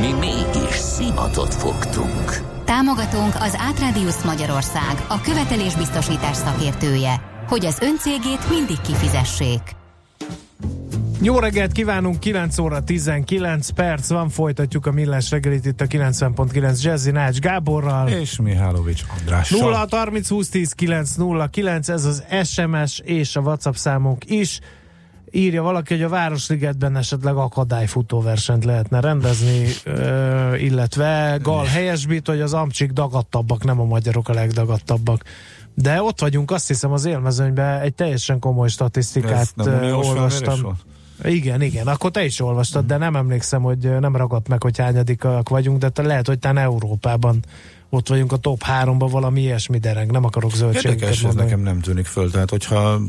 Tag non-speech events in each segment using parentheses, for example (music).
Mi mégis szimatot fogtunk. Támogatónk az Átrádiusz Magyarország, a követelésbiztosítás szakértője, hogy az öncégét mindig kifizessék. Jó reggelt kívánunk, 9 óra 19 perc van, folytatjuk a millás reggelit itt a 90.9 Jazzy Nács Gáborral. És Mihálovics Andrással. 0 30 20 10 9 0 9, ez az SMS és a WhatsApp számunk is. Írja valaki, hogy a Városligetben esetleg akadályfutóversenyt lehetne rendezni, ö, illetve Gal helyesbít, hogy az amcsik dagadtabbak, nem a magyarok a legdagadtabbak. De ott vagyunk, azt hiszem az élmezőnyben egy teljesen komoly statisztikát olvastam. Igen, igen, akkor te is olvastad, de nem emlékszem, hogy nem ragadt meg, hogy hányadikak vagyunk, de te lehet, hogy talán Európában ott vagyunk a top háromban valami ilyesmi dereng, nem akarok zöldségeket Érdekes, ez mondani. nekem nem tűnik föl, tehát hogyha...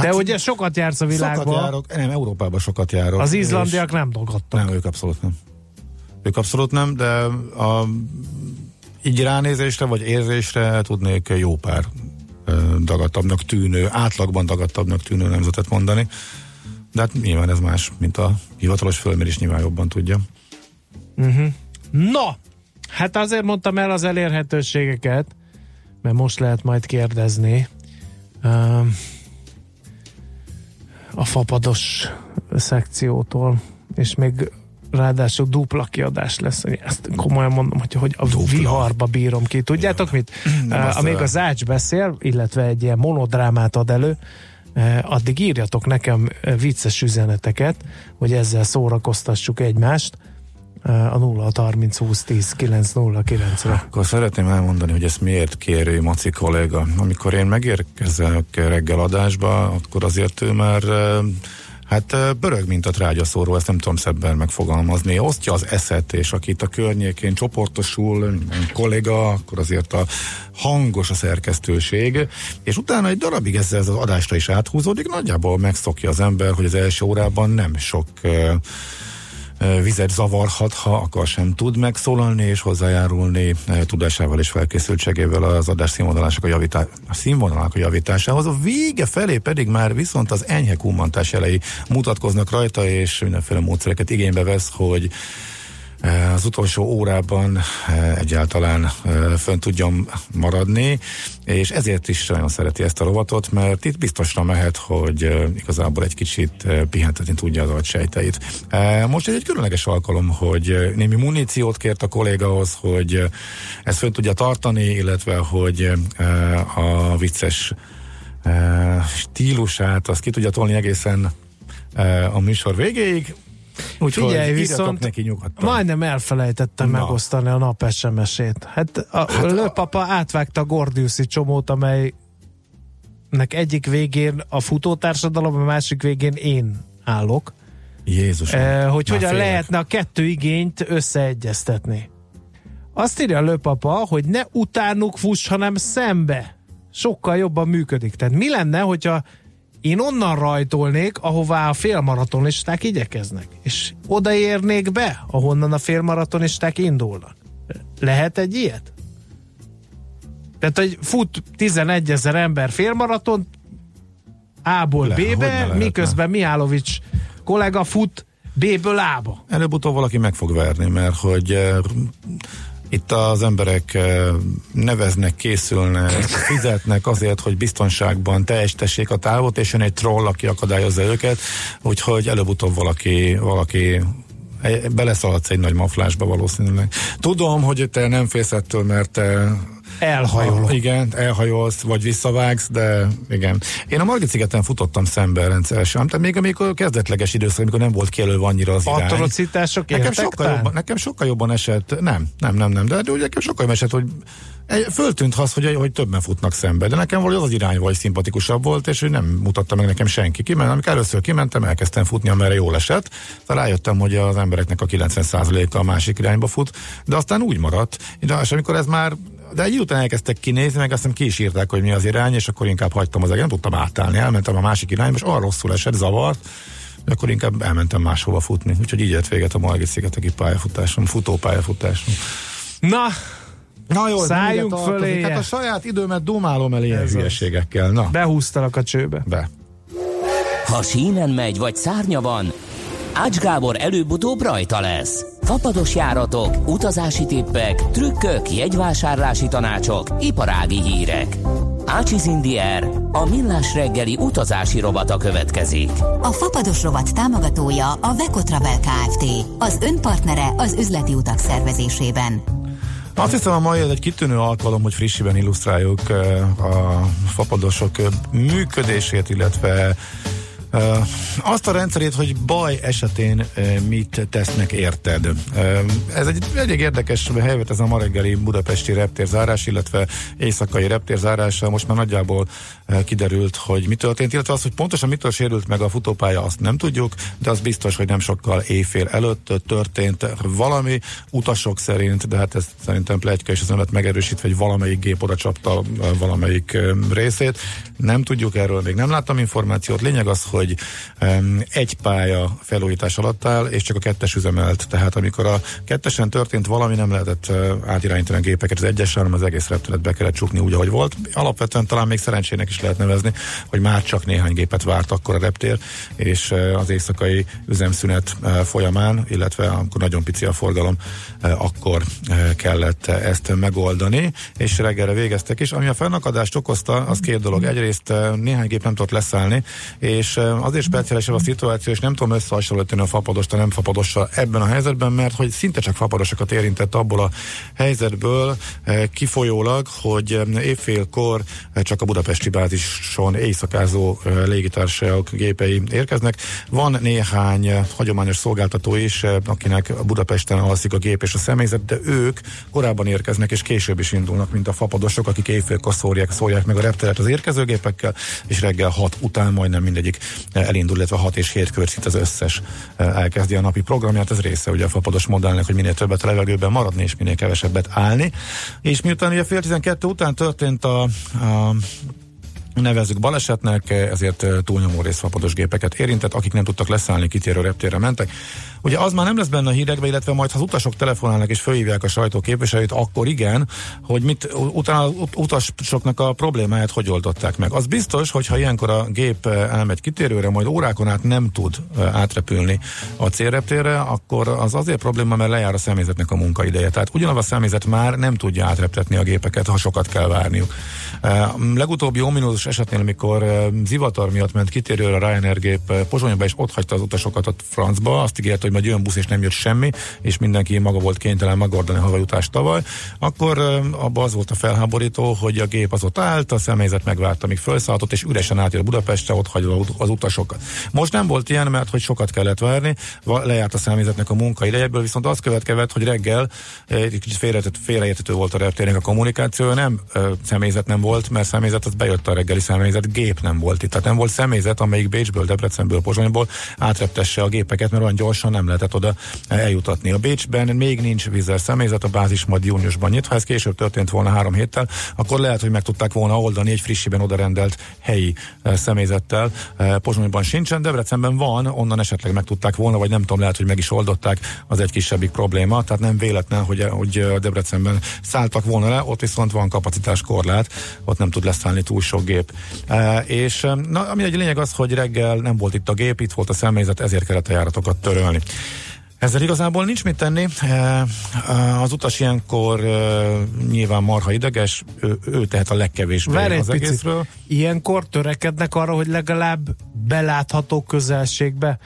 De ugye sokat jársz a Sokat világban, járok, nem, Európában sokat járok. az izlandiak nem dagadtak. Nem, ők abszolút nem. Ők abszolút nem, de a, így ránézésre vagy érzésre tudnék jó pár dagadtabbnak tűnő, átlagban dagadtabbnak tűnő nemzetet mondani. De hát nyilván ez más, mint a hivatalos fölmérés nyilván jobban tudja. Na, hát azért mondtam el az elérhetőségeket, mert most lehet majd kérdezni a fapados szekciótól, és még ráadásul dupla kiadás lesz. Ezt komolyan mondom, hogy, hogy a Dupla. viharba bírom ki. Tudjátok mit? Nem Uh, amíg az Ács beszél, illetve egy ilyen monodrámát ad elő, addig írjatok nekem vicces üzeneteket, hogy ezzel szórakoztassuk egymást a 0 30 20 10 909 re Akkor szeretném elmondani, hogy ezt miért kéri Maci kolléga. Amikor én megérkezek reggel adásba, akkor azért ő már eh, hát eh, pörög, mint a trágyaszóró, ezt nem tudom szebben megfogalmazni. Osztja az eszet, és aki a környékén csoportosul, kolléga, akkor azért a hangos a szerkesztőség, és utána egy darabig ezzel az adásra is áthúzódik, nagyjából megszokja az ember, hogy az első órában nem sok eh, vizet zavarhat, ha akar sem tud megszólalni és hozzájárulni tudásával és felkészültségével az adás színvonalának a, javítá- a színvonalának a javításához. A vége felé pedig már viszont az enyhe kummantás jelei mutatkoznak rajta, és mindenféle módszereket igénybe vesz, hogy az utolsó órában eh, egyáltalán eh, fönn tudjon maradni, és ezért is nagyon szereti ezt a rovatot, mert itt biztosra mehet, hogy eh, igazából egy kicsit eh, pihentetni tudja az agysejteit. Eh, Most ez egy különleges alkalom, hogy eh, némi muníciót kért a kollégahoz, hogy eh, ezt fönn tudja tartani, illetve hogy eh, a vicces eh, stílusát azt ki tudja tolni egészen eh, a műsor végéig. Úgyhogy Figyelj, viszont neki nyugodtan. Majdnem elfelejtettem Na. megosztani a nap SMS-ét. Hát a hát lőpapa átvágta a Gordiuszi csomót, amelynek egyik végén a futótársadalom, a másik végén én állok. Jézus. Eh, hogy hogyan lehetne a kettő igényt összeegyeztetni. Azt írja a lőpapa, hogy ne utánuk fuss, hanem szembe. Sokkal jobban működik. Tehát mi lenne, hogyha én onnan rajtolnék, ahová a félmaratonisták igyekeznek, és odaérnék be, ahonnan a félmaratonisták indulnak. Lehet egy ilyet? Tehát, hogy fut 11 ezer ember félmaraton A-ból Le- B-be, miközben Mihálovics kollega fut B-ből A-ba. Előbb-utóbb valaki meg fog verni, mert hogy eh, itt az emberek eh, neveznek, készülnek, (laughs) fizetnek azért, hogy biztonságban teljesítessék a távot, és jön egy troll, aki akadályozza őket, úgyhogy előbb-utóbb valaki, valaki eh, beleszaladsz egy nagy maflásba valószínűleg. Tudom, hogy te nem félsz ettől, mert te Elhajolok. Ah, igen, elhajolsz, vagy visszavágsz, de igen. Én a Margit szigeten futottam szemben rendszeresen, tehát még amikor kezdetleges időszak, amikor nem volt kijelölve annyira az irány. Atrocitások Nekem sokkal, tán? jobban, nekem sokkal jobban esett, nem, nem, nem, nem, de hát ugye nekem sokkal jobban esett, hogy föltűnt az, hogy, hogy többen futnak szembe, de nekem valahogy az az irány vagy szimpatikusabb volt, és ő nem mutatta meg nekem senki. Kiment, amikor először kimentem, elkezdtem futni, amerre jól esett, aztán rájöttem, hogy az embereknek a 90%-a a másik irányba fut, de aztán úgy maradt, de és amikor ez már de egy után elkezdtek kinézni, meg aztán ki is írták, hogy mi az irány, és akkor inkább hagytam az egész, nem tudtam átállni, elmentem a másik irányba, és arra rosszul esett, zavart, akkor inkább elmentem máshova futni. Úgyhogy így lett véget a Margit szigeteki pályafutásom, futópályafutásom. Na, Na jó, Szálljunk fölé. Hát a saját időmet dumálom el ilyen hülyeségekkel. Na, behúztalak a csőbe. be. Ha sínen megy, vagy szárnya van, Ács Gábor előbb-utóbb rajta lesz. Fapados járatok, utazási tippek, trükkök, jegyvásárlási tanácsok, iparági hírek. Ácsiz Indier, a millás reggeli utazási robata következik. A Fapados rovat támogatója a Vekotravel Kft. Az önpartnere az üzleti utak szervezésében. Azt hiszem a mai ez egy kitűnő alkalom, hogy frissiben illusztráljuk eh, a fapadosok eh, működését, illetve azt a rendszerét, hogy baj esetén mit tesznek érted. Ez egy elég érdekes helyzet, ez a ma reggeli budapesti reptérzárás, illetve éjszakai reptérzárása. Most már nagyjából kiderült, hogy mi történt, illetve az, hogy pontosan mitől sérült meg a futópálya, azt nem tudjuk, de az biztos, hogy nem sokkal éjfél előtt történt valami utasok szerint, de hát ez szerintem plegyka és az önlet megerősítve, hogy valamelyik gép oda csapta valamelyik részét. Nem tudjuk erről, még nem láttam információt. Lényeg az, hogy hogy um, egy pálya felújítás alatt áll, és csak a kettes üzemelt. Tehát amikor a kettesen történt valami, nem lehetett uh, átirányítani a gépeket az egyes, hanem az egész repteret be kellett csukni úgy, ahogy volt. Alapvetően talán még szerencsének is lehet nevezni, hogy már csak néhány gépet várt akkor a reptér, és uh, az éjszakai üzemszünet uh, folyamán, illetve amikor nagyon pici a forgalom, uh, akkor uh, kellett ezt megoldani, és reggelre végeztek is. Ami a fennakadást okozta, az két dolog. Egyrészt uh, néhány gép nem tudott leszállni, és azért speciálisabb a szituáció, és nem tudom összehasonlítani a fapadost a nem fapadossal ebben a helyzetben, mert hogy szinte csak fapadosokat érintett abból a helyzetből kifolyólag, hogy évfélkor csak a budapesti bázison éjszakázó légitársaságok gépei érkeznek. Van néhány hagyományos szolgáltató is, akinek Budapesten alszik a gép és a személyzet, de ők korábban érkeznek és később is indulnak, mint a fapadosok, akik éjfélkor szórják, szórják meg a repteret az érkező gépekkel, és reggel hat után majdnem mindegyik elindul, illetve 6 és 7 körcit az összes elkezdi a napi programját, ez része ugye a fapados modellnek, hogy minél többet a levegőben maradni, és minél kevesebbet állni. És miután ugye fél 12 után történt a, a nevezzük balesetnek, ezért túlnyomó részfapados gépeket érintett, akik nem tudtak leszállni, kitérő reptérre mentek. Ugye az már nem lesz benne a hírekbe, illetve majd ha az utasok telefonálnak és fölhívják a sajtó képviselőt, akkor igen, hogy mit utána utasoknak a problémáját hogy oldották meg. Az biztos, hogy ha ilyenkor a gép elmegy kitérőre, majd órákon át nem tud átrepülni a célreptérre, akkor az azért probléma, mert lejár a személyzetnek a munkaideje. Tehát ugyanaz a személyzet már nem tudja átreptetni a gépeket, ha sokat kell várniuk. Legutóbbi ominózus esetnél, amikor zivatar miatt ment kitérőre a Ryanair gép Pozsonyba, és ott hagyta az utasokat a francba, azt ígért, hogy majd jön busz, és nem jött semmi, és mindenki maga volt kénytelen megoldani a havajutást tavaly, akkor abban az volt a felháborító, hogy a gép az ott állt, a személyzet megvárta, míg felszálltott, és üresen átjött Budapestre, ott hagyva az utasokat. Most nem volt ilyen, mert hogy sokat kellett várni, lejárt a személyzetnek a munka idejéből, viszont az következett, hogy reggel egy kicsit félreértető volt a reptérnek a kommunikáció, nem személyzet nem volt, mert személyzet az bejött a reggeli személyzet, gép nem volt itt. Tehát nem volt személyzet, amelyik Bécsből, Debrecenből, Pozsonyból átreptesse a gépeket, mert olyan gyorsan nem lehetett oda eljutatni. A Bécsben még nincs vízzel személyzet, a bázis majd júniusban nyit. Ha ez később történt volna három héttel, akkor lehet, hogy meg tudták volna oldani egy frissiben odarendelt helyi személyzettel. Pozsonyban sincsen, Debrecenben van, onnan esetleg meg tudták volna, vagy nem tudom, lehet, hogy meg is oldották, az egy kisebbik probléma. Tehát nem véletlen, hogy, hogy Debrecenben szálltak volna le, ott viszont van kapacitás korlát, ott nem tud leszállni túl sok gép. És na, ami egy lényeg az, hogy reggel nem volt itt a gép, itt volt a személyzet, ezért kellett a járatokat törölni. Ezzel igazából nincs mit tenni. Az utas ilyenkor nyilván marha ideges, ő, ő tehet a legkevésbé Várj az picit. egészről. Ilyenkor törekednek arra, hogy legalább belátható közelségbe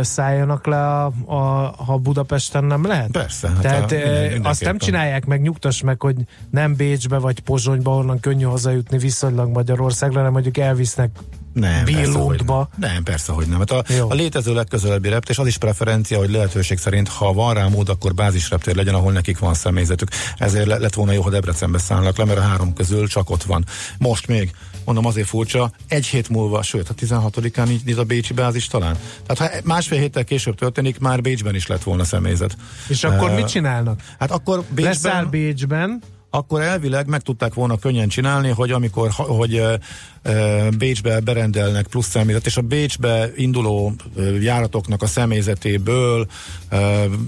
szálljanak le, a, a, ha Budapesten nem lehet? Persze. Hát Tehát a, azt nem csinálják meg, nyugtass meg, hogy nem Bécsbe vagy Pozsonyba, onnan könnyű hazajutni viszonylag Magyarországra, hanem mondjuk elvisznek nem, Billótba. Persze, nem, persze, hogy nem. Hát a, a létező legközelebbi reptér, és az is preferencia, hogy lehetőség szerint, ha van rá mód, akkor bázisreptér legyen, ahol nekik van személyzetük. Ezért le, lett volna jó, ha Debrecenbe szállnak le, mert a három közül csak ott van. Most még, mondom azért furcsa, egy hét múlva, sőt, a 16-án így, így a Bécsi bázis talán. Tehát ha másfél héttel később történik, már Bécsben is lett volna személyzet. És akkor uh, mit csinálnak? Hát akkor Bécsben... Leszáll Bécsben, akkor elvileg meg tudták volna könnyen csinálni, hogy amikor hogy Bécsbe berendelnek plusz személyzet, és a Bécsbe induló járatoknak a személyzetéből,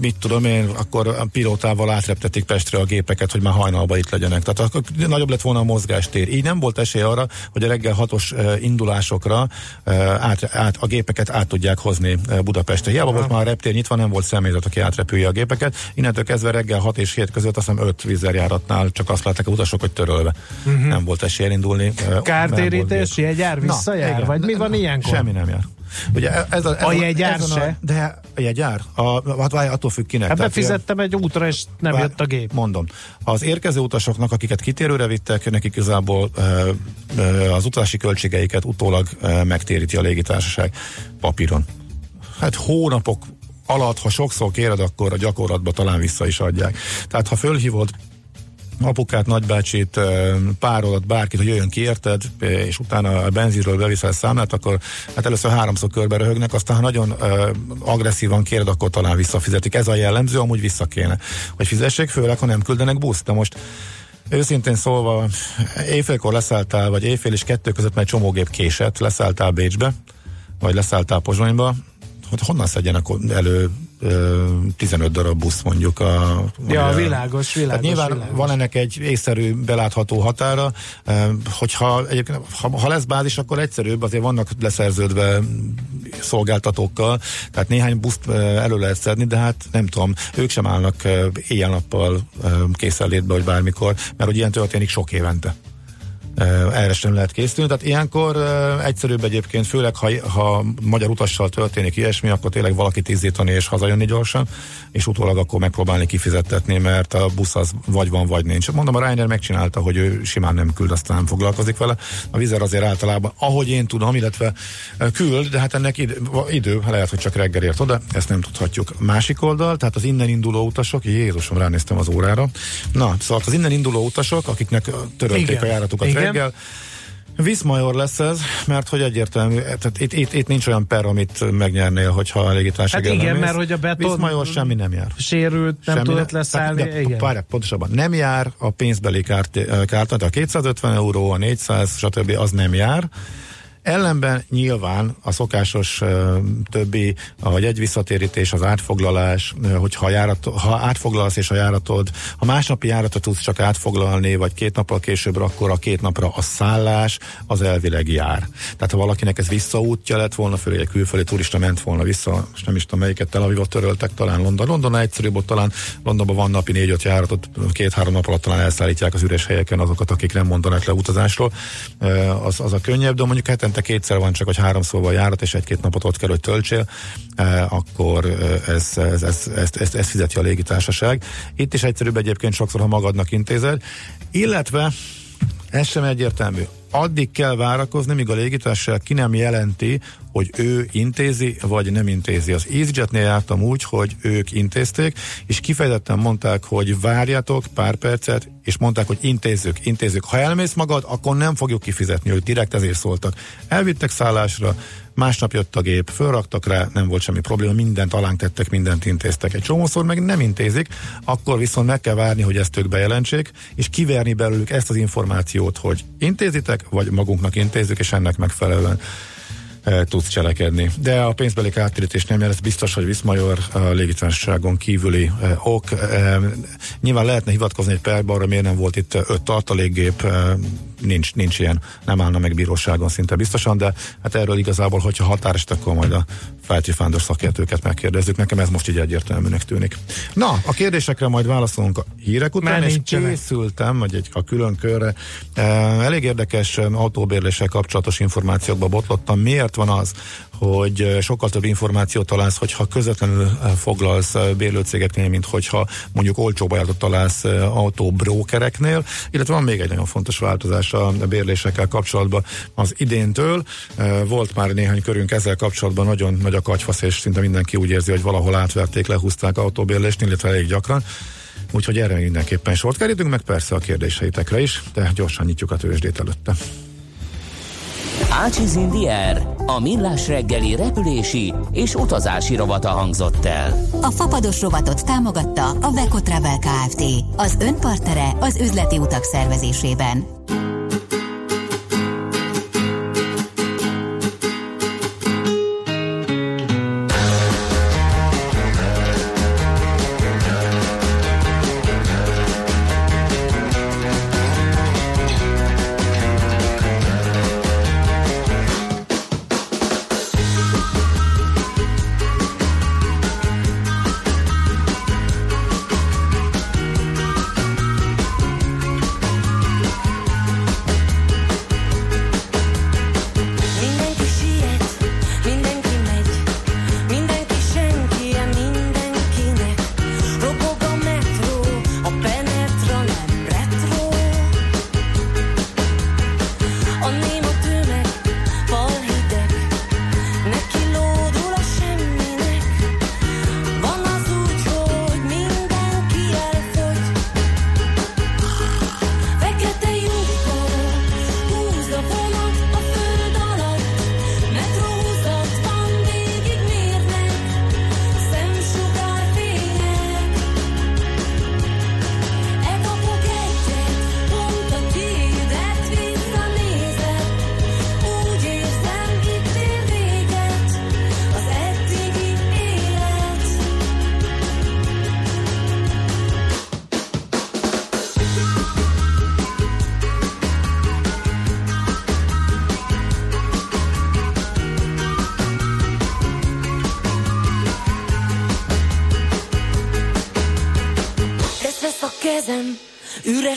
mit tudom én, akkor a pilótával átreptetik Pestre a gépeket, hogy már hajnalban itt legyenek. Tehát akkor nagyobb lett volna a mozgástér. Így nem volt esély arra, hogy a reggel hatos indulásokra át, át, a gépeket át tudják hozni Budapestre. Hiába volt már a reptér nyitva, nem volt személyzet, aki átrepülje a gépeket. Innentől kezdve reggel 6 és 7 között azt hiszem 5 vízerjáratnál csak azt látták a utasok, hogy törölve. Uh-huh. Nem volt esély elindulni. Kártérítés, jegyár visszajár? Na, vagy mi van ilyenkor? Semmi nem jár. Ugye ez a, ez a jegyár ez se? A, de a jegyár? A, hát várj, attól függ kinek. Hát befizettem egy útra, és nem vár, jött a gép. Mondom. Az érkező utasoknak, akiket kitérőre vittek, nekik igazából e, e, az utazási költségeiket utólag e, megtéríti a légitársaság papíron. Hát hónapok alatt, ha sokszor kéred, akkor a gyakorlatban talán vissza is adják. Tehát ha fölhívod apukát, nagybácsit, párolat, bárkit, hogy jöjjön ki, érted, és utána a benzinről beviszel számlát, akkor hát először háromszor körbe röhögnek, aztán ha nagyon agresszívan kéred, akkor talán visszafizetik. Ez a jellemző, amúgy vissza kéne, hogy fizessék, főleg, ha nem küldenek buszt. De most Őszintén szólva, éjfélkor leszálltál, vagy éjfél és kettő között egy csomógép késett, leszálltál Bécsbe, vagy leszálltál Pozsonyba, hogy honnan szedjenek elő 15 darab busz mondjuk a... Ja, a világos, világos. Tehát nyilván világos. van ennek egy észszerű, belátható határa, hogyha egyébként, ha, ha lesz bázis, akkor egyszerűbb, azért vannak leszerződve szolgáltatókkal, tehát néhány buszt elő lehet szedni, de hát nem tudom, ők sem állnak éjjel-nappal készenlétbe, hogy bármikor, mert hogy ilyen történik sok évente erre sem lehet készülni. Tehát ilyenkor egyszerűbb egyébként, főleg ha, ha magyar utassal történik ilyesmi, akkor tényleg valaki tízítani és hazajönni gyorsan, és utólag akkor megpróbálni kifizettetni, mert a busz az vagy van, vagy nincs. Mondom, a Ryanair megcsinálta, hogy ő simán nem küld, aztán nem foglalkozik vele. A vizer azért általában, ahogy én tudom, illetve küld, de hát ennek idő, idő lehet, hogy csak reggel ért oda, ezt nem tudhatjuk. Másik oldal, tehát az innen induló utasok, Jézusom, ránéztem az órára. Na, szóval az innen induló utasok, akiknek törölték Igen. a járatukat Igen reggel. Viszmajor lesz ez, mert hogy egyértelmű, tehát itt, itt, itt nincs olyan per, amit megnyernél, hogyha a légitársaság Hát igen, mész. mert hogy a beton Viszmajor semmi nem jár. Sérült, nem semmi tudott leszállni. Tehát, igen. Pár, pontosabban nem jár a pénzbeli kárt, kárt, a 250 euró, a 400, stb. az nem jár Ellenben nyilván a szokásos többi, vagy egy visszatérítés, az átfoglalás, hogyha járat, ha átfoglalsz és a járatod, ha másnapi járatot tudsz csak átfoglalni, vagy két nappal később, akkor a két napra a szállás az elvileg jár. Tehát ha valakinek ez visszaútja lett volna, főleg egy külföldi turista ment volna vissza, és nem is tudom melyiket Tel Avivot töröltek, talán London. London egyszerűbb, ott talán Londonban van napi négy-öt járatot, két-három nap alatt talán elszállítják az üres helyeken azokat, akik nem mondanak le utazásról. Az, az a könnyebb, de mondjuk heten évente kétszer van csak, hogy háromszor van járat, és egy-két napot ott kell, hogy töltsél, eh, akkor ez, ez, ez, ez, ez, ez fizeti a légitársaság. Itt is egyszerűbb egyébként sokszor, ha magadnak intézed, illetve ez sem egyértelmű. Addig kell várakozni, míg a légitársaság ki nem jelenti, hogy ő intézi, vagy nem intézi. Az EasyJetnél jártam úgy, hogy ők intézték, és kifejezetten mondták, hogy várjatok pár percet, és mondták, hogy intézzük, intézzük. Ha elmész magad, akkor nem fogjuk kifizetni, hogy direkt ezért szóltak. Elvittek szállásra, másnap jött a gép, fölraktak rá, nem volt semmi probléma, mindent alánk tettek, mindent intéztek. Egy csomószor meg nem intézik, akkor viszont meg kell várni, hogy ezt ők bejelentsék, és kiverni belőlük ezt az információt, hogy intézitek, vagy magunknak intézzük, és ennek megfelelően tudsz cselekedni. De a pénzbeli kártérítés nem jelent, biztos, hogy Viszmajor légitársaságon kívüli ok. Nyilván lehetne hivatkozni egy perbe, arra miért nem volt itt öt tartalékgép, nincs, nincs ilyen, nem állna meg bíróságon szinte biztosan, de hát erről igazából, hogyha határeset, akkor majd a feltrifándos szakértőket megkérdezzük. Nekem ez most így egyértelműnek tűnik. Na, a kérdésekre majd válaszolunk a hírek után, Már és készültem, vagy egy a külön körre. Elég érdekes autóbérléssel kapcsolatos információkba botlottam. Miért van az, hogy sokkal több információt találsz, hogyha közvetlenül foglalsz bérlőcégeknél, mint hogyha mondjuk olcsóbb ajánlatot találsz autóbrókereknél, illetve van még egy nagyon fontos változás a bérlésekkel kapcsolatban az idéntől. Volt már néhány körünk ezzel kapcsolatban, nagyon nagy a kagyfasz, és szinte mindenki úgy érzi, hogy valahol átverték, lehúzták autóbérlésnél, illetve elég gyakran. Úgyhogy erre mindenképpen sort kerítünk, meg persze a kérdéseitekre is, de gyorsan nyitjuk a tőzsdét előtte. Ácsiz in the air a Millás reggeli repülési és utazási rovata hangzott el. A fapados rovatot támogatta a Beko Travel Kft. Az önpartere az üzleti utak szervezésében.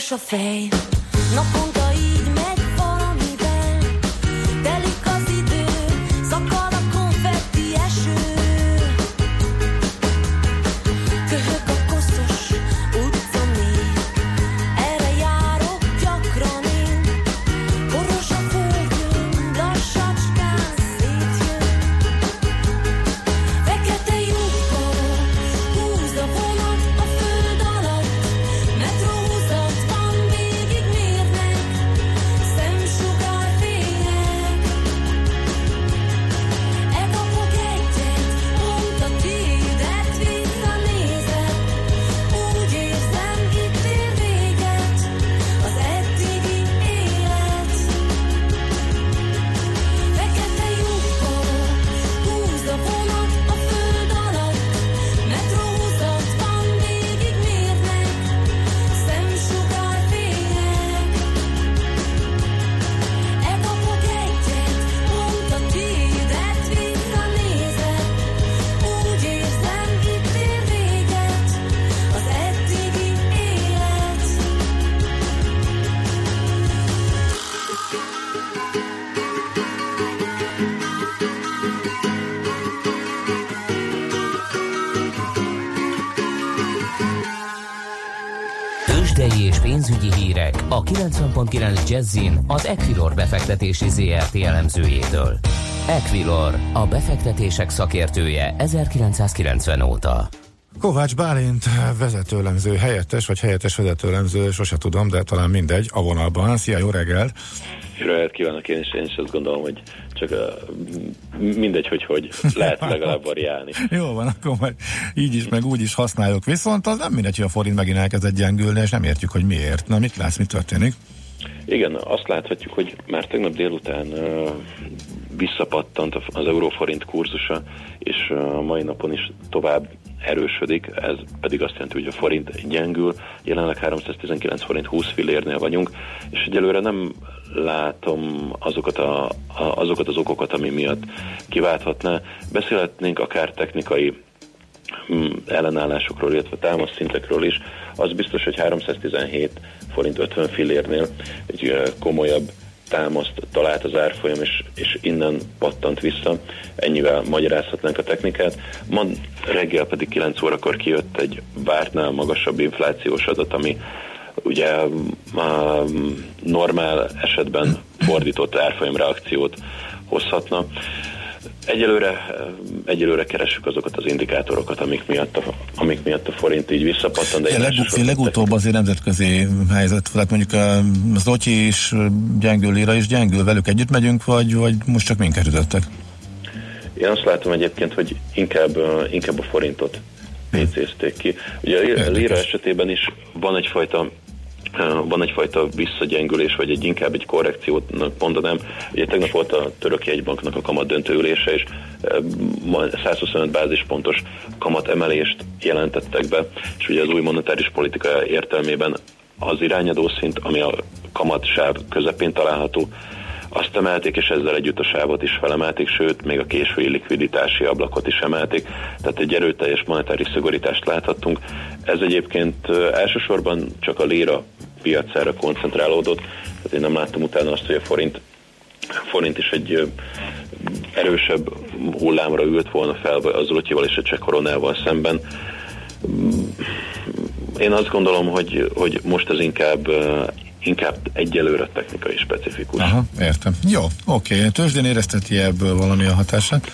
Üres a 90.9 Jazzin az Equilor befektetési ZRT elemzőjétől. Equilor, a befektetések szakértője 1990 óta. Kovács Bálint vezetőlemző, helyettes vagy helyettes vezetőlemző, sose tudom, de talán mindegy, a vonalban. Szia, jó reggelt! Jó reggelt kívánok, én is, én is azt gondolom, hogy csak a, mindegy, hogy hogy lehet legalább variálni. Jó van, akkor majd így is, meg úgy is használjuk. Viszont az nem mindegy, hogy a forint megint elkezdett gyengülni, és nem értjük, hogy miért. Na, mit látsz, mi történik? Igen, azt láthatjuk, hogy már tegnap délután visszapattant az euróforint kurzusa, és a mai napon is tovább erősödik, ez pedig azt jelenti, hogy a forint gyengül, jelenleg 319 forint 20 fillérnél vagyunk, és egyelőre nem látom azokat, a, azokat az okokat, ami miatt kiválthatná. Beszélhetnénk akár technikai mm, ellenállásokról, illetve támaszszintekről is. Az biztos, hogy 317 forint 50 fillérnél egy komolyabb támaszt talált az árfolyam, és, és innen pattant vissza. Ennyivel magyarázhatnánk a technikát. Ma reggel pedig 9 órakor kijött egy vártnál magasabb inflációs adat, ami ugye normál esetben fordított árfolyam reakciót hozhatna. Egyelőre, egyelőre keressük azokat az indikátorokat, amik miatt a, amik miatt a forint így visszapattan. De leg, leg, legutóbb azért nemzetközi helyzet, tehát mondjuk az Otyi is gyengül, Lira is gyengül, velük együtt megyünk, vagy, vagy most csak minket ütöttek? Én azt látom egyébként, hogy inkább, inkább a forintot pécézték ki. Ugye a Lira esetében is van egyfajta van egyfajta visszagyengülés, vagy egy inkább egy korrekciót mondanám. Ugye tegnap volt a török jegybanknak a kamat döntőülése, és 125 bázispontos kamat emelést jelentettek be, és ugye az új monetáris politika értelmében az irányadó szint, ami a kamatsáv közepén található, azt emelték, és ezzel együtt a sávot is felemelték, sőt, még a késői likviditási ablakot is emelték, tehát egy erőteljes monetáris szigorítást láthattunk. Ez egyébként elsősorban csak a lira piacára koncentrálódott, tehát én nem láttam utána azt, hogy a forint forint is egy erősebb hullámra ült volna fel az Lutyival és a cseh koronával szemben. Én azt gondolom, hogy, hogy most ez inkább inkább egyelőre technikai specifikus. Aha, értem. Jó, oké. Okay. Tőzsdén érezteti ebből valami a hatását?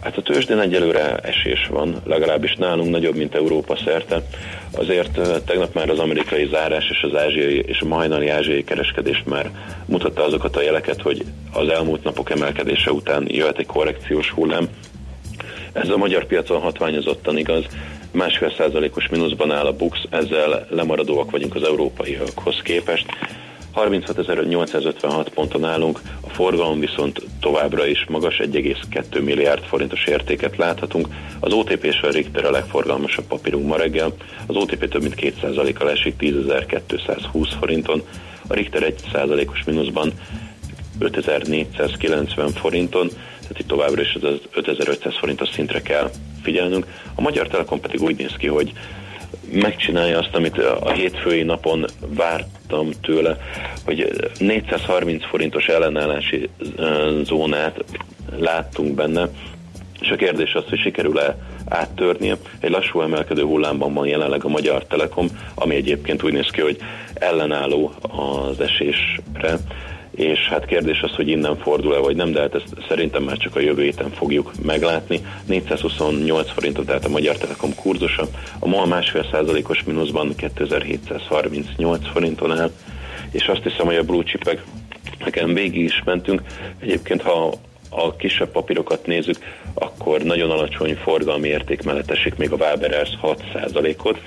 Hát a tőzsdén egyelőre esés van, legalábbis nálunk nagyobb, mint Európa szerte. Azért tegnap már az amerikai zárás és az ázsiai és a hajnali ázsiai kereskedés már mutatta azokat a jeleket, hogy az elmúlt napok emelkedése után jöhet egy korrekciós hullám. Ez a magyar piacon hatványozottan igaz, másfél százalékos mínuszban áll a BUX, ezzel lemaradóak vagyunk az európaiakhoz képest. 36.856 ponton állunk, a forgalom viszont továbbra is magas, 1,2 milliárd forintos értéket láthatunk. Az OTP és a Richter a legforgalmasabb papírunk ma reggel, az OTP több mint 2%-kal esik 10.220 forinton, a Richter 1%-os mínuszban 5490 forinton, tehát itt továbbra is az 5500 forintos szintre kell figyelnünk. A Magyar Telekom pedig úgy néz ki, hogy megcsinálja azt, amit a hétfői napon vártam tőle, hogy 430 forintos ellenállási zónát láttunk benne, és a kérdés az, hogy sikerül-e áttörnie. Egy lassú emelkedő hullámban van jelenleg a Magyar Telekom, ami egyébként úgy néz ki, hogy ellenálló az esésre, és hát kérdés az, hogy innen fordul-e vagy nem, de hát ezt szerintem már csak a jövő héten fogjuk meglátni. 428 forintot tehát a Magyar Telekom kurzusa, a MOL másfél százalékos mínuszban 2738 forinton áll, és azt hiszem, hogy a blue chipek nekem végig is mentünk. Egyébként, ha a kisebb papírokat nézzük, akkor nagyon alacsony forgalmi érték mellett esik még a Waberers 6%-ot,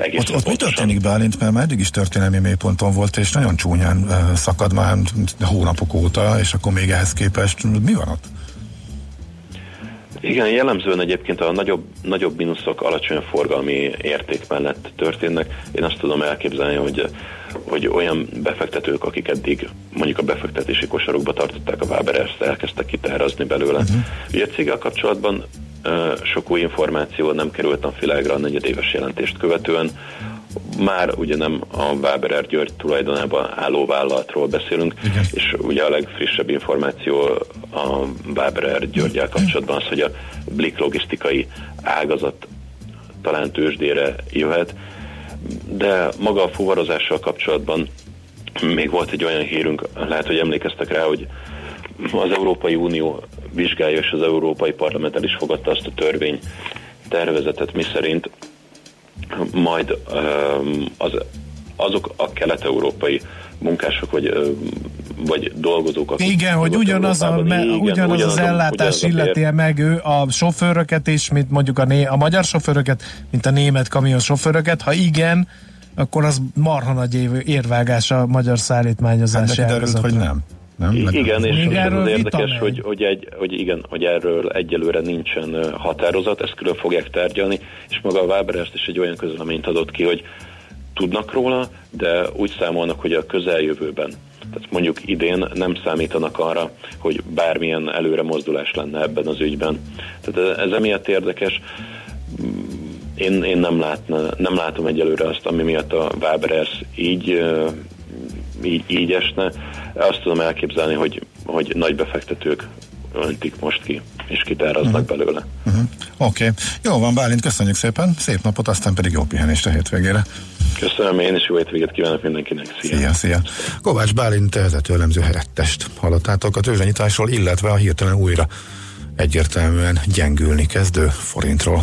egész ott, ott mi történik Bálint, mert már eddig is történelmi mélyponton volt, és nagyon csúnyán szakad már hónapok óta, és akkor még ehhez képest mi van ott? Igen, jellemzően egyébként a nagyobb, nagyobb mínuszok alacsony forgalmi érték mellett történnek. Én azt tudom elképzelni, hogy, hogy olyan befektetők, akik eddig mondjuk a befektetési kosarukba tartották a Waberers, elkezdtek kitárazni belőle. Uh-huh. Ugye a céggel kapcsolatban sok új információ nem került napvilágra a negyedéves jelentést követően. Már ugye nem a Waberer György tulajdonában álló vállalatról beszélünk, Igen. és ugye a legfrissebb információ a Waberer Györgyel kapcsolatban az, hogy a Blik logisztikai ágazat talán tőzsdére jöhet, de maga a fuvarozással kapcsolatban még volt egy olyan hírünk, lehet, hogy emlékeztek rá, hogy az Európai Unió vizsgálja, és az Európai Parlament el is fogadta azt a törvény tervezetet, miszerint majd az, azok a kelet-európai munkások vagy, vagy dolgozók, akik Igen, hogy ugyanaz, a, me, igen, ugyanaz, ugyanaz az ellátás illeti meg ő a sofőröket is, mint mondjuk a, né, a magyar sofőröket, mint a német kamion sofőröket. Ha igen, akkor az marha nagy érvágás a magyar szállítmányozási hát hogy nem. Nem? Igen, és Még az érdekes, hogy, hogy, egy, hogy igen, hogy erről egyelőre nincsen határozat, ezt külön fogják tárgyalni, és maga a Weber ezt is egy olyan közleményt adott ki, hogy tudnak róla, de úgy számolnak, hogy a közeljövőben, tehát mondjuk idén nem számítanak arra, hogy bármilyen előre mozdulás lenne ebben az ügyben. Tehát ez emiatt érdekes. Én, én nem, látna, nem látom egyelőre azt, ami miatt a Waberers így így, így esne. Azt tudom elképzelni, hogy, hogy nagy befektetők öntik most ki, és kiterraznak uh-huh. belőle. Uh-huh. Oké. Okay. Jó van, Bálint, köszönjük szépen. Szép napot, aztán pedig jó pihenést a hétvégére. Köszönöm, én is jó hétvégét kívánok mindenkinek. Szia! Szia, szia. Kovács Bálint vezetőlemző helyettest hallottátok a tőzsdenyításról, illetve a hirtelen újra egyértelműen gyengülni kezdő forintról.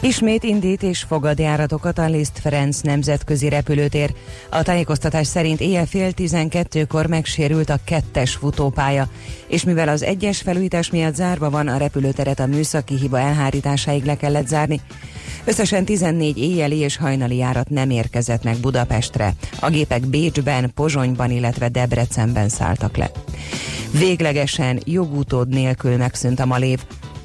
Ismét indít és fogad járatokat a Liszt Ferenc nemzetközi repülőtér. A tájékoztatás szerint éjjel fél tizenkettőkor megsérült a kettes futópálya, és mivel az egyes felújítás miatt zárva van, a repülőteret a műszaki hiba elhárításáig le kellett zárni. Összesen 14 éjjeli és hajnali járat nem érkezett meg Budapestre. A gépek Bécsben, Pozsonyban, illetve Debrecenben szálltak le. Véglegesen jogutód nélkül megszűnt a malév.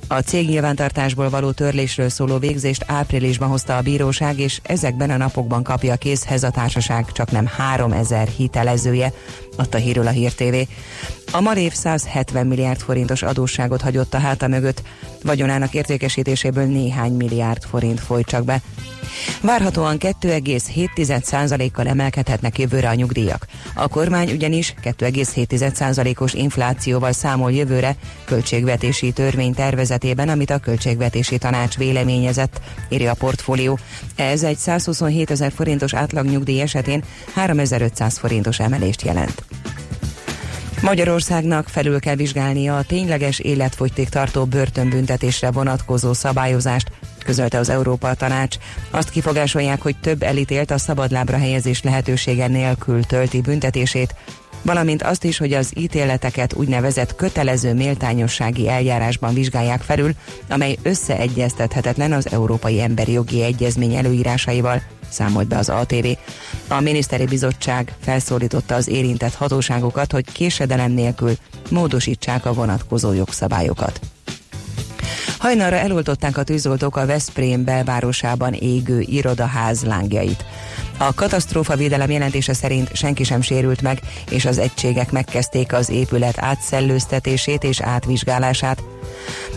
A cég nyilvántartásból való törlésről szóló végzést áprilisban hozta a bíróság, és ezekben a napokban kapja készhez a társaság csak nem 3000 hitelezője, adta hírül a Hír TV. A Marév 170 milliárd forintos adósságot hagyott a háta mögött, vagyonának értékesítéséből néhány milliárd forint folyt csak be. Várhatóan 2,7%-kal emelkedhetnek jövőre a nyugdíjak. A kormány ugyanis 2,7%-os inflációval számol jövőre költségvetési törvény tervezetében, amit a költségvetési tanács véleményezett, írja a portfólió. Ez egy 127 ezer forintos átlagnyugdíj esetén 3500 forintos emelést jelent. Magyarországnak felül kell vizsgálnia a tényleges életfogytig tartó börtönbüntetésre vonatkozó szabályozást, közölte az Európa Tanács. Azt kifogásolják, hogy több elítélt a szabadlábra helyezés lehetősége nélkül tölti büntetését, valamint azt is, hogy az ítéleteket úgynevezett kötelező méltányossági eljárásban vizsgálják felül, amely összeegyeztethetetlen az Európai Emberi Jogi Egyezmény előírásaival, számolt be az ATV. A miniszteri bizottság felszólította az érintett hatóságokat, hogy késedelem nélkül módosítsák a vonatkozó jogszabályokat. Hajnalra eloltották a tűzoltók a Veszprém belvárosában égő irodaház lángjait. A katasztrófa védelem jelentése szerint senki sem sérült meg, és az egységek megkezdték az épület átszellőztetését és átvizsgálását.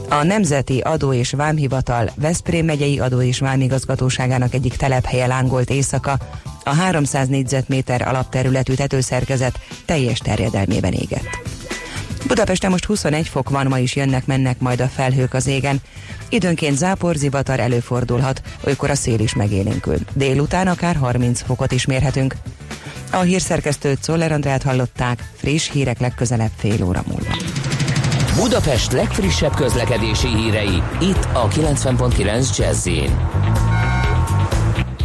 A Nemzeti Adó és Vámhivatal Veszprém megyei adó és vámigazgatóságának egyik telephelye lángolt éjszaka, a 300 négyzetméter alapterületű tetőszerkezet teljes terjedelmében égett. Budapesten most 21 fok van, ma is jönnek-mennek majd a felhők az égen. Időnként záporzivatar előfordulhat, olykor a szél is megélénkül. Délután akár 30 fokot is mérhetünk. A hírszerkesztőt Szoller Andrát hallották, friss hírek legközelebb fél óra múlva. Budapest legfrissebb közlekedési hírei, itt a 90.9 jazz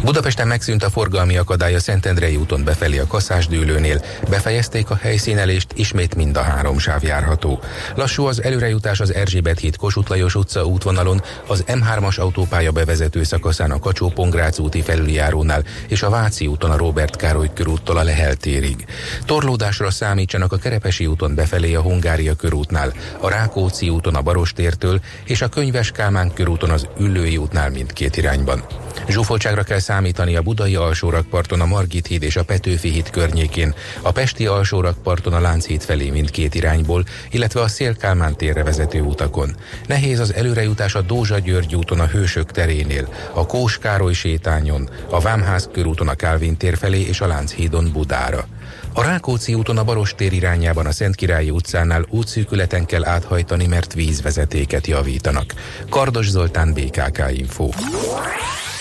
Budapesten megszűnt a forgalmi akadály a Szentendrei úton befelé a kaszásdőlőnél, befejezték a helyszínelést, ismét mind a három sáv járható. Lassú az előrejutás az Erzsébet híd Kossuth Lajos utca útvonalon, az M3-as autópálya bevezető szakaszán a kacsó pongrác úti felüljárónál és a Váci úton a Robert Károly körúttól a Lehel térig. Torlódásra számítsanak a Kerepesi úton befelé a Hungária körútnál, a Rákóczi úton a Barostértől és a Könyves Kálmán körúton az Üllői útnál mindkét irányban. Zsúfoltságra kell számítani a Budai alsórakparton a Margit híd és a Petőfi híd környékén, a Pesti alsórakparton a Lánchíd felé mindkét irányból, illetve a Szélkálmán térre vezető utakon. Nehéz az előrejutás a Dózsa György úton a Hősök terénél, a Kós Károly sétányon, a Vámház körúton a Kálvin tér felé és a Lánchídon Budára. A Rákóczi úton a Barostér irányában a Szentkirályi utcánál útszűkületen kell áthajtani, mert vízvezetéket javítanak. Kardos Zoltán, BKK Info.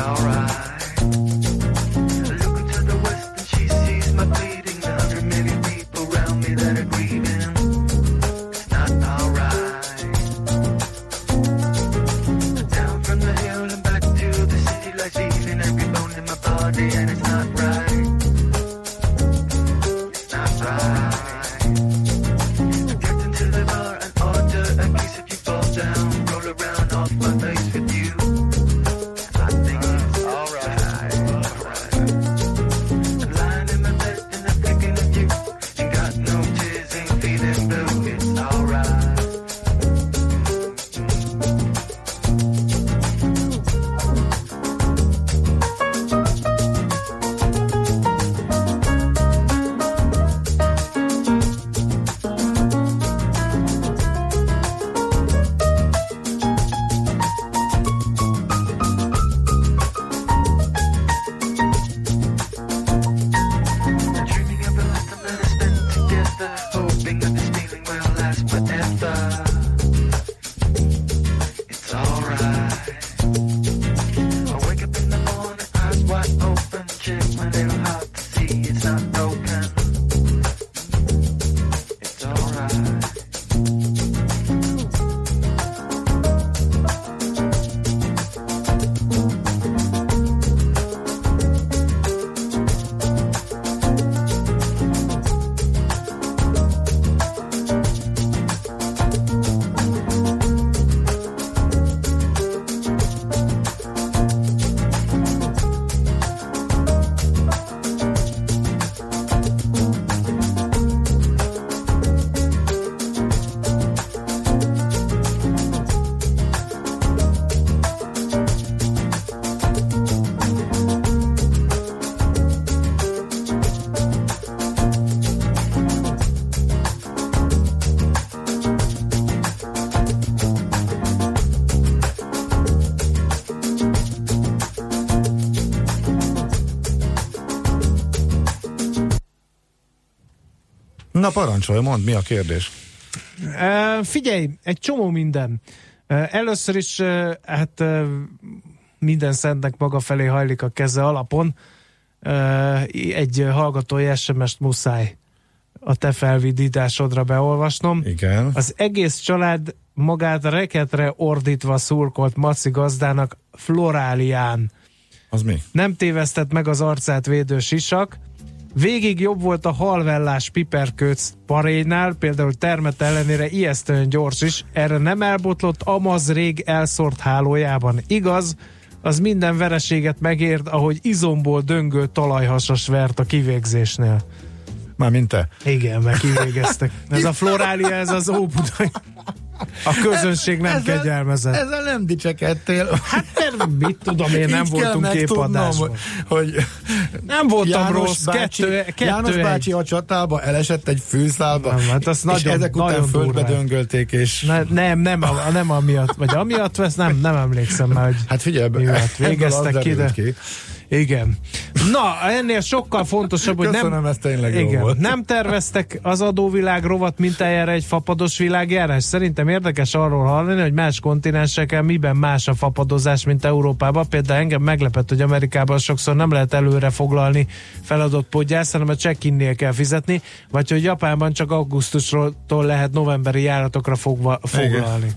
Alright. I'm. Na parancsolj, mondd, mi a kérdés? Uh, figyelj, egy csomó minden. Uh, először is, uh, hát uh, minden szentnek maga felé hajlik a keze alapon. Uh, egy hallgatói SMS-t muszáj a te felvidításodra beolvasnom. Igen. Az egész család magát reketre ordítva szurkolt Maci gazdának Florálián. Az mi? Nem tévesztett meg az arcát védő sisak. Végig jobb volt a halvellás piperkőc parénál, például termet ellenére ijesztően gyors is. Erre nem elbotlott Amaz rég elszórt hálójában. Igaz, az minden vereséget megért, ahogy izomból döngő talajhasas vert a kivégzésnél. Már mint te. Igen, meg kivégeztek. Ez a (laughs) Florália, ez az Óbudai. A közönség nem Ezzel- kegyelmezett. Ezzel nem dicsekedtél. Hát mert mit tudom én, nem Így voltunk képadásban. hogy Nem voltam János rossz, bácsi, kettő, kettő János egy. bácsi a csatába elesett egy fűszálba, Nem, hát az és nagyon- ezek után nagyon földbe durván. döngölték, és Ne, nem, nem, a- nem amiatt, vagy amiatt vesz, nem, nem emlékszem már, hogy hát figyelj, mi miatt végeztek ki, de... ki. Igen. Na, ennél sokkal fontosabb, hogy nem... Köszönöm, ez tényleg jó igen, volt. nem terveztek az adóvilág rovat mintájára egy fapados világjárás. Szerintem érdekes arról hallani, hogy más kontinenseken miben más a fapadozás, mint Európában. Például engem meglepett, hogy Amerikában sokszor nem lehet előre foglalni feladott podgyász, hanem a check-innél kell fizetni, vagy hogy Japánban csak augusztustól lehet novemberi járatokra fogva, foglalni.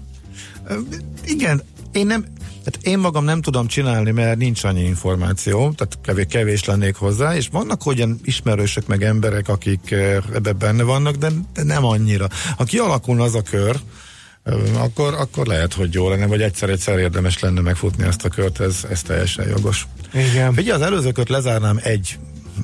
Igen, én nem, tehát én magam nem tudom csinálni, mert nincs annyi információ, tehát kevés, kevés lennék hozzá, és vannak olyan ismerősök meg emberek, akik eh, ebbe benne vannak, de, de nem annyira. Ha kialakulna az a kör, eh, akkor, akkor lehet, hogy jó lenne, vagy egyszer-egyszer érdemes lenne megfutni ezt a kört, ez, ez teljesen jogos. Igen. Figyelj, az előző kört lezárnám egy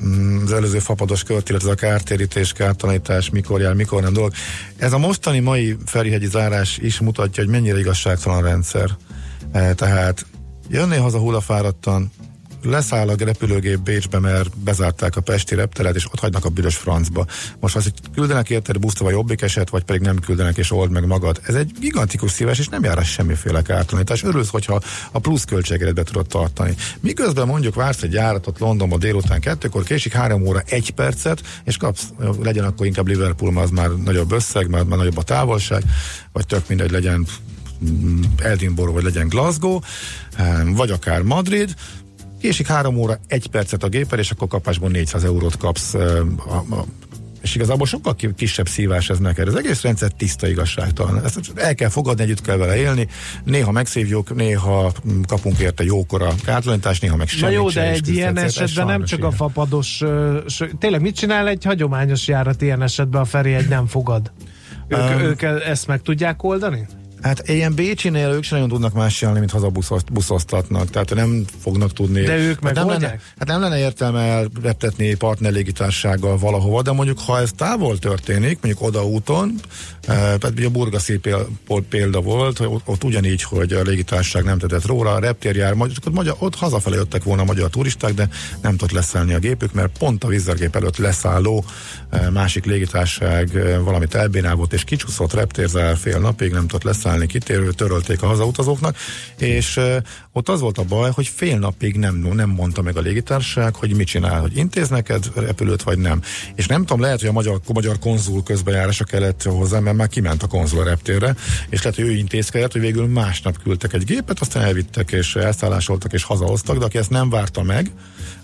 mm, az előző fapados kört, illetve a kártérítés, kártalanítás, mikor jár, mikor nem dolog. Ez a mostani mai Ferihegyi zárás is mutatja, hogy mennyire igazságtalan rendszer. E, tehát jönnél haza hullafáradtan, leszáll a repülőgép Bécsbe, mert bezárták a Pesti repteret, és ott hagynak a büdös francba. Most az, hogy küldenek érted buszra, vagy jobbik eset, vagy pedig nem küldenek, és old meg magad. Ez egy gigantikus szívás, és nem jár ez semmiféle kártalanítás. Örülsz, hogyha a plusz költségedet be tudod tartani. Miközben mondjuk vársz egy járatot Londonba délután kettőkor, késik három óra egy percet, és kapsz, legyen akkor inkább Liverpool, mert az már nagyobb összeg, mert már nagyobb a távolság, vagy tök mindegy legyen Edinburgh, vagy legyen Glasgow, em, vagy akár Madrid, késik három óra, egy percet a gépen, és akkor kapásból 400 eurót kapsz a, a és igazából sokkal ki- kisebb szívás ez neked. Az egész rendszer tiszta igazságtalan. Ezt el kell fogadni, együtt kell vele élni. Néha megszívjuk, néha mm, kapunk érte jókora kártalanítást, néha meg Na semmit jó, sem, de egy ilyen esetben nem csak a ilyen. fapados... ö, ső- Tényleg mit csinál egy hagyományos járat ilyen esetben a Feri egy nem fogad? Ők, Um, ők ezt meg tudják oldani? Hát ilyen Bécsinél ők sem nagyon tudnak más csinálni, mint hazabuszoztatnak, tehát nem fognak tudni. De ők hát nem, megoldják? lenne, hát nem lenne értelme elreptetni partnerlégitársággal valahova, de mondjuk ha ez távol történik, mondjuk oda úton, eh, tehát ugye a burgaszi példa volt, hogy ott, ugyanígy, hogy a légitársaság nem tetett róla, a reptér jár, majd ott, magyar, ott hazafelé jöttek volna a magyar turisták, de nem tudott leszállni a gépük, mert pont a vízergép előtt leszálló eh, másik légitársaság eh, valamit elbénál volt, és kicsúszott reptérzár fél napig, nem tudott leszállni, kitérő, törölték a hazautazóknak, és ott az volt a baj, hogy fél napig nem, nem mondta meg a légitársaság, hogy mit csinál, hogy intéz neked repülőt, vagy nem. És nem tudom, lehet, hogy a magyar, a magyar konzul közbejárása kellett hozzá, mert már kiment a konzul a reptérre, és lehet, hogy ő intézkedett, hogy végül másnap küldtek egy gépet, aztán elvittek, és elszállásoltak, és hazahoztak, de aki ezt nem várta meg,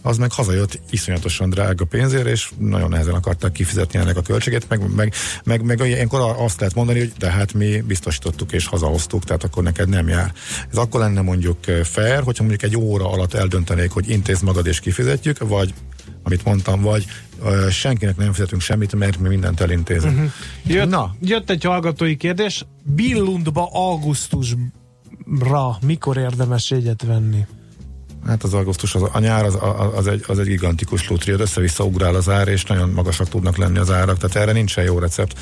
az meg hazajött iszonyatosan drága pénzért, és nagyon nehezen akarták kifizetni ennek a költségét, meg, meg, meg, meg ilyenkor azt lehet mondani, hogy de hát mi biztosítottuk és hazahoztuk, tehát akkor neked nem jár. Ez akkor lenne mondjuk fair, hogyha mondjuk egy óra alatt eldöntenék, hogy intéz magad és kifizetjük, vagy amit mondtam, vagy ö, senkinek nem fizetünk semmit, mert mi mindent elintézünk. Uh-huh. Jött, Na, jött egy hallgatói kérdés. Billundba augusztusra mikor érdemes jegyet venni? Hát az augusztus, az, a nyár az, az, egy, az egy gigantikus lutri, ott össze-vissza ugrál az ár, és nagyon magasak tudnak lenni az árak, tehát erre nincsen jó recept.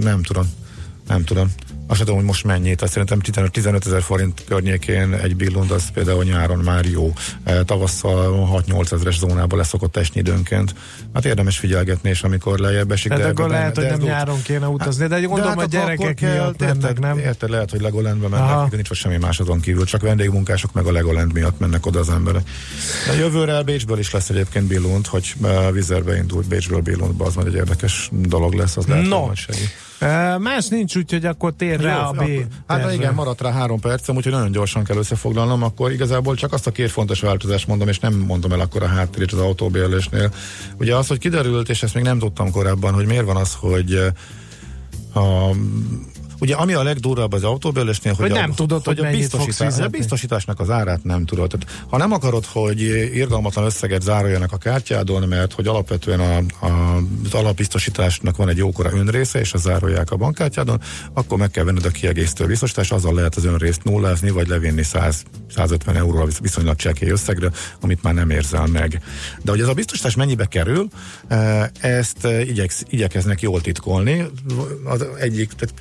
Nem tudom, nem tudom. Azt tudom, hogy most mennyi, tehát szerintem 15 15 ezer forint környékén egy billund az például nyáron már jó. E, Tavasszal 6-8 ezeres zónába leszokott esni időnként. Hát érdemes figyelgetni, és amikor lejjebb esik. Tehát akkor de- lehet, hogy de ez nem út- nyáron kéne utazni, de gondolom hát a gyerekek kell, miatt mennek, érted, nem? Érted, lehet, hogy Legolandbe Aha. mennek, de nincs ott semmi más azon kívül, csak vendégmunkások meg a Legoland miatt mennek oda az emberek. De jövőre Bécsből is lesz egyébként Billund, hogy uh, vizerbe indult Bécsből Billundba, az majd egy érdekes dolog lesz, az lehet, No. hogy segít. Más nincs, úgyhogy akkor tér rá a B. Hát tervre. igen, maradt rá három percem, úgyhogy nagyon gyorsan kell összefoglalnom, akkor igazából csak azt a két fontos változást mondom, és nem mondom el akkor a háttérét az autóbérlésnél. Ugye az, hogy kiderült, és ezt még nem tudtam korábban, hogy miért van az, hogy a Ugye ami a legdurvább az autóbérlésnél, hogy, Hogy a, nem tudod, hogy a, mennyit fogsz biztosítás, a biztosításnak az árát nem tudod. Tehát, ha nem akarod, hogy irgalmatlan összeget zároljanak a kártyádon, mert hogy alapvetően a, a, az alapbiztosításnak van egy jókora önrésze, és az zárolják a bankkártyádon, akkor meg kell venned a kiegészítő biztosítást, azzal lehet az önrészt nullázni, vagy levinni 100, 150 euróra viszonylag csekély összegre, amit már nem érzel meg. De hogy ez a biztosítás mennyibe kerül, eh, ezt eh, igyeksz, igyekeznek jól titkolni. Az egyik, tehát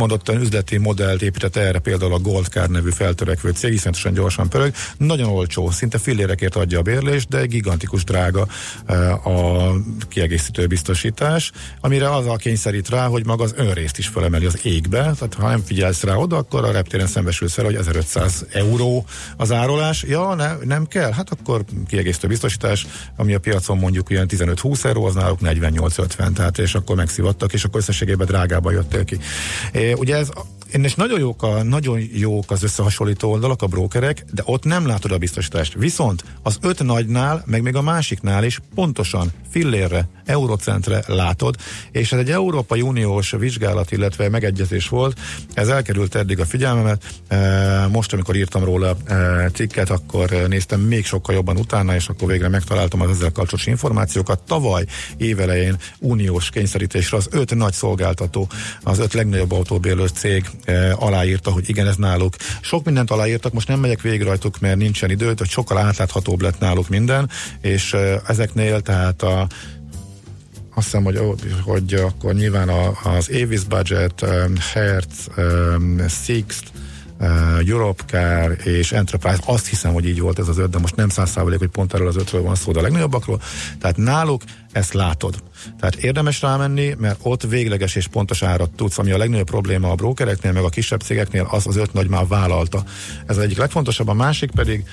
kimondottan üzleti modellt épített erre például a Gold Card nevű feltörekvő cég, iszonyatosan gyorsan pörög, nagyon olcsó, szinte fillérekért adja a bérlést, de gigantikus drága eh, a kiegészítő biztosítás, amire az a kényszerít rá, hogy maga az önrészt is felemeli az égbe, tehát ha nem figyelsz rá oda, akkor a reptéren szembesülsz fel, hogy 1500 euró az árolás. Ja, ne, nem kell? Hát akkor kiegészítő biztosítás, ami a piacon mondjuk ilyen 15-20 euró, az náluk 48-50, tehát és akkor megszivattak, és akkor összességében drágába jöttél ki. É, ugye ez és nagyon jók, a, nagyon jók az összehasonlító oldalak, a brókerek, de ott nem látod a biztosítást. Viszont az öt nagynál, meg még a másiknál is pontosan fillérre, eurocentre látod, és ez egy Európai Uniós vizsgálat, illetve megegyezés volt, ez elkerült eddig a figyelmemet, E, most, amikor írtam róla e, cikket, akkor néztem még sokkal jobban utána, és akkor végre megtaláltam az ezzel kapcsolatos információkat. Tavaly évelején uniós kényszerítésre az öt nagy szolgáltató, az öt legnagyobb autóbérlő cég e, aláírta, hogy igen, ez náluk. Sok mindent aláírtak, most nem megyek végig rajtuk, mert nincsen idő, hogy sokkal átláthatóbb lett náluk minden, és e, ezeknél tehát a azt hiszem, hogy, hogy akkor nyilván a, az Avis Budget, um, Hertz, um, Sixt, uh, Europcar és Enterprise, azt hiszem, hogy így volt ez az öt, de most nem száz százalék, hogy pont erről az ötről van szó, de a legnagyobbakról. Tehát náluk ezt látod. Tehát érdemes rámenni, mert ott végleges és pontos árat tudsz, ami a legnagyobb probléma a brokereknél, meg a kisebb cégeknél, az az öt nagy már vállalta. Ez az egyik legfontosabb, a másik pedig,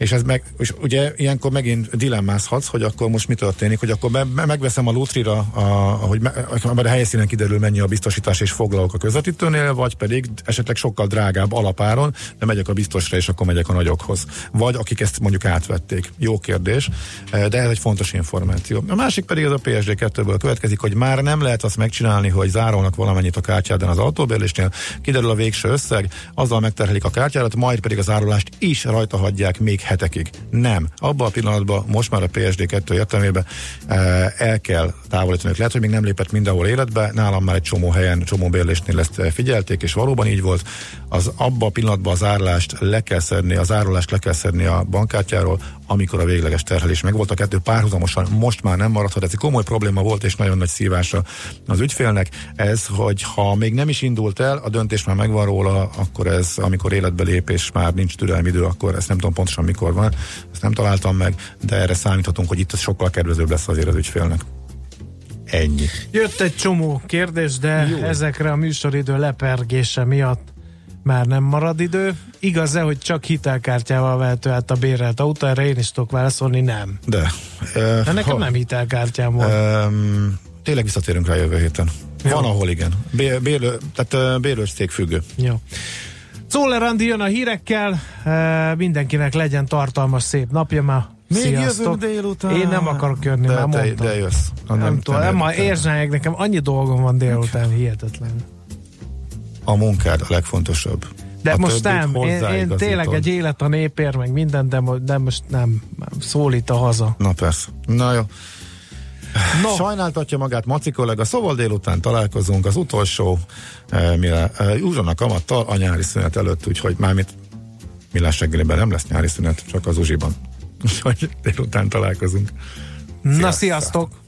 és ez meg, és ugye ilyenkor megint dilemmázhatsz, hogy akkor most mi történik, hogy akkor megveszem a Lutrira, a, ahogy me, a helyszínen kiderül mennyi a biztosítás és foglalok a közvetítőnél, vagy pedig esetleg sokkal drágább alapáron, de megyek a biztosra és akkor megyek a nagyokhoz. Vagy akik ezt mondjuk átvették. Jó kérdés, de ez egy fontos információ. A másik pedig az a PSD2-ből következik, hogy már nem lehet azt megcsinálni, hogy zárolnak valamennyit a kártyádon az autóbérlésnél, kiderül a végső összeg, azzal megterhelik a kártyádat, majd pedig az árulást is rajta hagyják még hetekig. Nem. Abban a pillanatban most már a PSD2 értelmében eh, el kell távolítani. Lehet, hogy még nem lépett mindenhol életbe, nálam már egy csomó helyen, csomó bérlésnél ezt figyelték, és valóban így volt. Az abban a pillanatban az árulást le kell szedni, az árulást le kell szedni a bankkártyáról, amikor a végleges terhelés megvolt. A kettő párhuzamosan most már nem maradhat. Ez egy komoly probléma volt, és nagyon nagy szívása az ügyfélnek. Ez, hogy ha még nem is indult el, a döntés már megvan róla, akkor ez, amikor életbe lép, és már nincs türelmi idő, akkor ezt nem tudom pontosan mikor van, ezt nem találtam meg, de erre számíthatunk, hogy itt sokkal kedvezőbb lesz azért az ügyfélnek. Ennyi. Jött egy csomó kérdés, de Jó. ezekre a műsoridő lepergése miatt már nem marad idő. Igaz-e, hogy csak hitelkártyával vehető át a bérelt autó? Erre én is tudok válaszolni, nem. De. Uh, de nekem ha, nem hitelkártyám volt. Um, tényleg visszatérünk rá jövő héten. Jó. Van, ahol igen. Bér, bérlő, tehát cég függő. Jó. Szóler Andi jön a hírekkel, uh, mindenkinek legyen tartalmas szép napja már. Még Sziasztok. délután. Én nem akarok jönni, de, már te, mondtam. De jössz. Nem, nem, nem tudom, nem, ma érzsányek, nekem annyi dolgom van délután, hihetetlen. A munkád a legfontosabb. De a most nem, én, én tényleg egy élet a népér, meg minden, de, de most nem, szólít a haza. Na persze. Na jó. No. Sajnáltatja magát Maci kollega, szóval délután találkozunk az utolsó, eh, mire eh, Józsana kamattal a nyári szünet előtt, úgyhogy mármint millás reggeliben nem lesz nyári szünet, csak az Uzsiban. (laughs) Úgyhogy délután találkozunk. Sziasztok. Na, sziasztok!